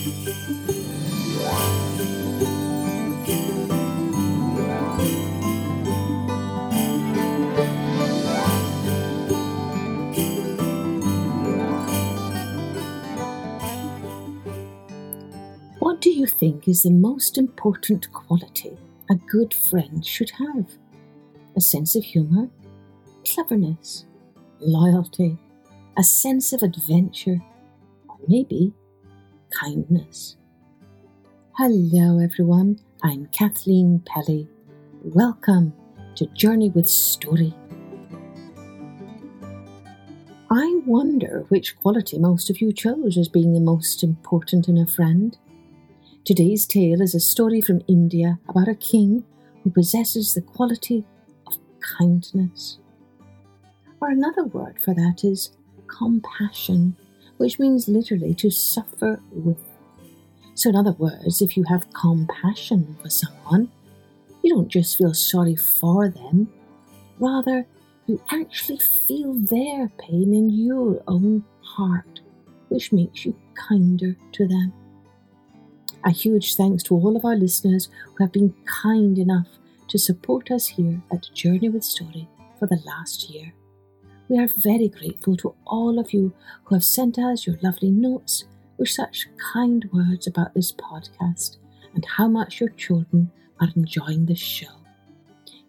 What do you think is the most important quality a good friend should have? A sense of humour, cleverness, loyalty, a sense of adventure, or maybe kindness. Hello, everyone. I'm Kathleen Pelley. Welcome to Journey with Story. I wonder which quality most of you chose as being the most important in a friend. Today's tale is a story from India about a king who possesses the quality of kindness. Or another word for that is compassion, which means literally to suffer with. So, in other words, if you have compassion for someone, you don't just feel sorry for them, rather, you actually feel their pain in your own heart, which makes you kinder to them. A huge thanks to all of our listeners who have been kind enough to support us here at Journey with Story for the last year. We are very grateful to all of you who have sent us your lovely notes with such kind words about this podcast and how much your children are enjoying this show.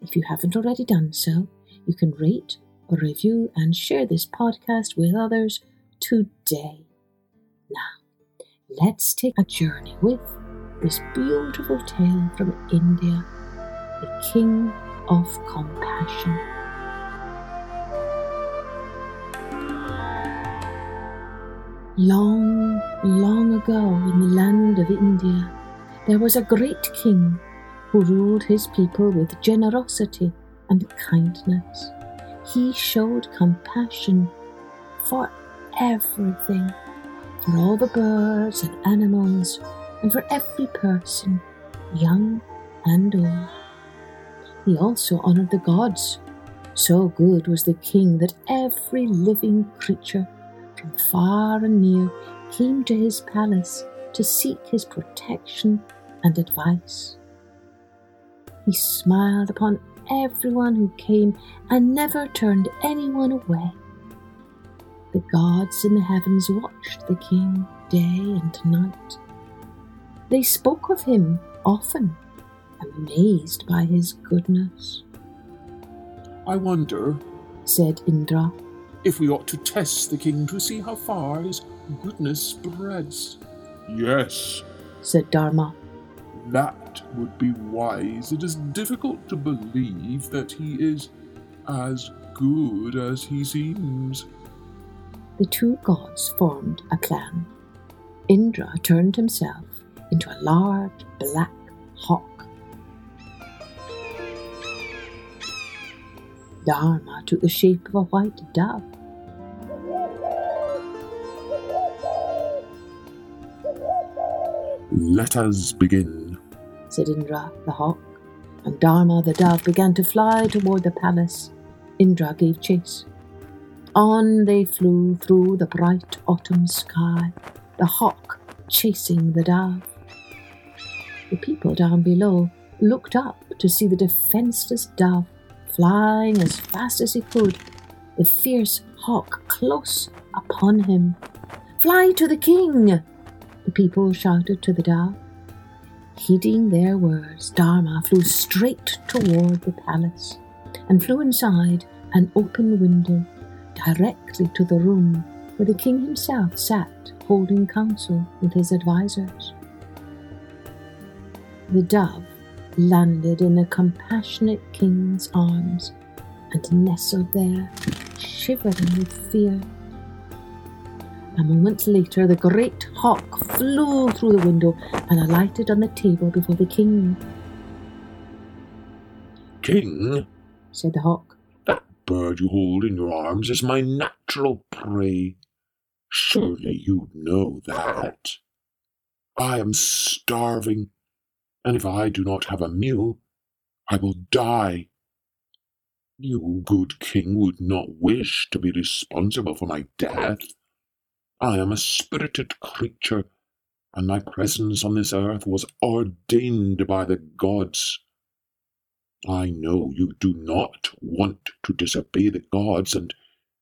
If you haven't already done so, you can rate or review and share this podcast with others today. Now, let's take a journey with this beautiful tale from India, the King of Compassion. Long, long ago in the land of India, there was a great king who ruled his people with generosity and kindness. He showed compassion for everything for all the birds and animals, and for every person, young and old. He also honoured the gods. So good was the king that every living creature, from far and near, came to his palace to seek his protection and advice. He smiled upon everyone who came and never turned anyone away. The gods in the heavens watched the king day and night. They spoke of him often, amazed by his goodness. I wonder, said Indra, if we ought to test the king to see how far his goodness spreads. Yes, said Dharma. That would be wise. It is difficult to believe that he is as good as he seems the two gods formed a clan. Indra turned himself into a large black hawk. Dharma took the shape of a white dove. Let us begin, said Indra the hawk, and Dharma the dove began to fly toward the palace. Indra gave chase. On they flew through the bright autumn sky, the hawk chasing the dove. The people down below looked up to see the defenseless dove flying as fast as he could, the fierce hawk close upon him. Fly to the king! The people shouted to the dove. Heeding their words, Dharma flew straight toward the palace and flew inside an open window directly to the room where the king himself sat holding council with his advisers. The dove landed in the compassionate king's arms and nestled there, shivering with fear. A moment later, the great hawk flew through the window and alighted on the table before the king. King, said the hawk, that bird you hold in your arms is my natural prey. Surely you know that. I am starving, and if I do not have a meal, I will die. You, good king, would not wish to be responsible for my death. I am a spirited creature, and my presence on this earth was ordained by the gods. I know you do not want to disobey the gods and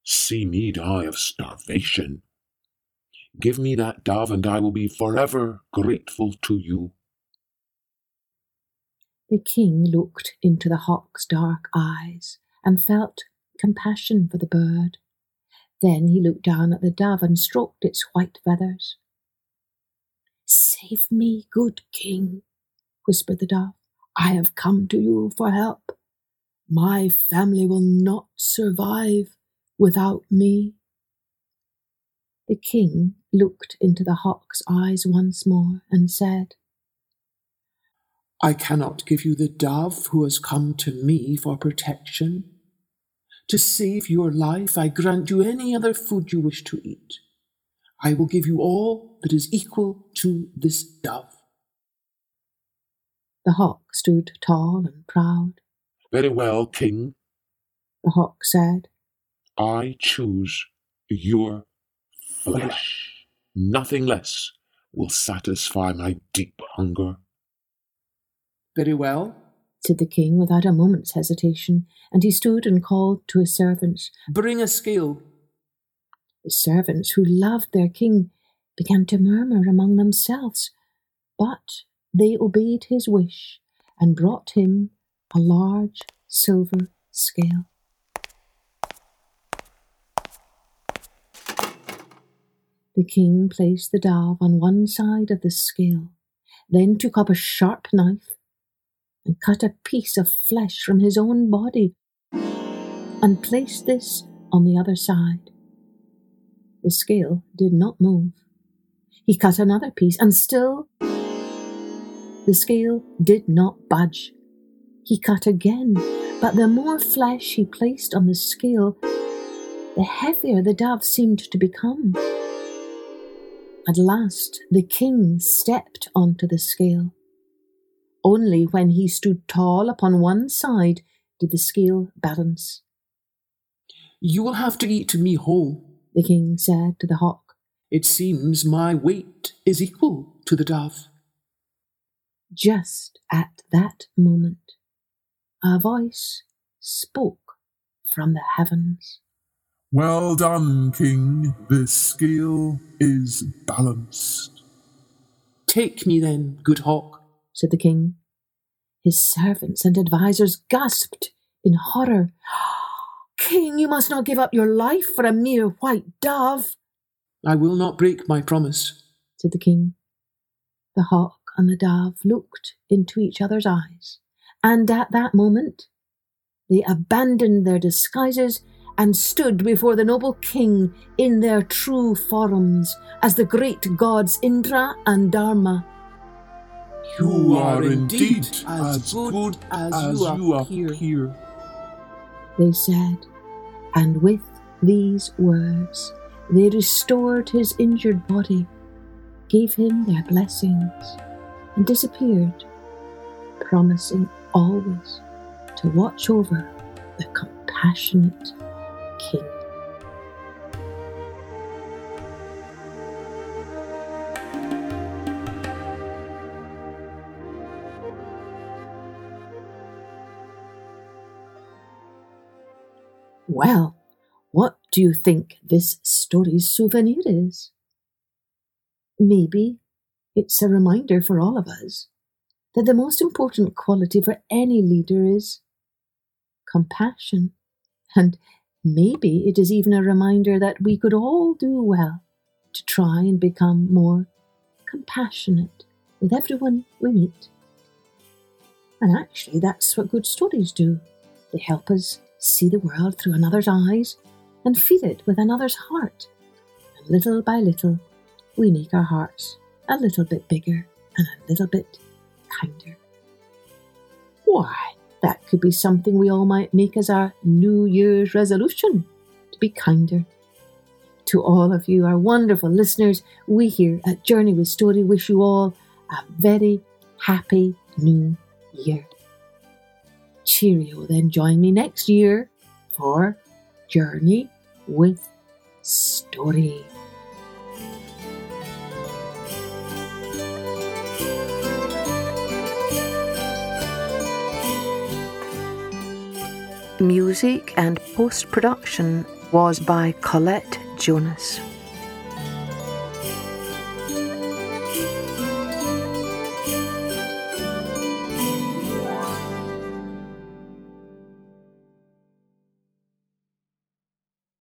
see me die of starvation. Give me that dove, and I will be forever grateful to you. The king looked into the hawk's dark eyes and felt compassion for the bird. Then he looked down at the dove and stroked its white feathers. Save me, good king, whispered the dove. I have come to you for help. My family will not survive without me. The king looked into the hawk's eyes once more and said, I cannot give you the dove who has come to me for protection. To save your life, I grant you any other food you wish to eat. I will give you all that is equal to this dove. The hawk stood tall and proud. Very well, king, the hawk said. I choose your flesh. Nothing less will satisfy my deep hunger. Very well, said the king without a moment's hesitation, and he stood and called to his servants, Bring a scale. The servants, who loved their king, began to murmur among themselves, but they obeyed his wish and brought him a large silver scale. The king placed the dove on one side of the scale, then took up a sharp knife and cut a piece of flesh from his own body and placed this on the other side. The scale did not move. He cut another piece, and still the scale did not budge. He cut again, but the more flesh he placed on the scale, the heavier the dove seemed to become. At last the king stepped onto the scale. Only when he stood tall upon one side did the scale balance. You will have to eat me whole, the king said to the hawk. It seems my weight is equal to the dove. Just at that moment, a voice spoke from the heavens. Well done, King. This scale is balanced. Take me then, good hawk, said the king. His servants and advisers gasped in horror. King, you must not give up your life for a mere white dove. I will not break my promise, said the king. The hawk and the dove looked into each other's eyes, and at that moment they abandoned their disguises and stood before the noble king in their true forms as the great gods Indra and Dharma. You are indeed as good as, as you appear. appear, they said, and with these words they restored his injured body, gave him their blessings, and disappeared, promising always to watch over the compassionate king. Well, what do you think this story's souvenir is? Maybe it's a reminder for all of us that the most important quality for any leader is compassion. And Maybe it is even a reminder that we could all do well to try and become more compassionate with everyone we meet. And actually, that's what good stories do. They help us see the world through another's eyes and feel it with another's heart. And little by little, we make our hearts a little bit bigger and a little bit kinder. Why? That could be something we all might make as our New Year's resolution to be kinder. To all of you, our wonderful listeners, we here at Journey with Story wish you all a very happy new year. Cheerio. Then join me next year for Journey with Story. Music and post production was by Colette Jonas.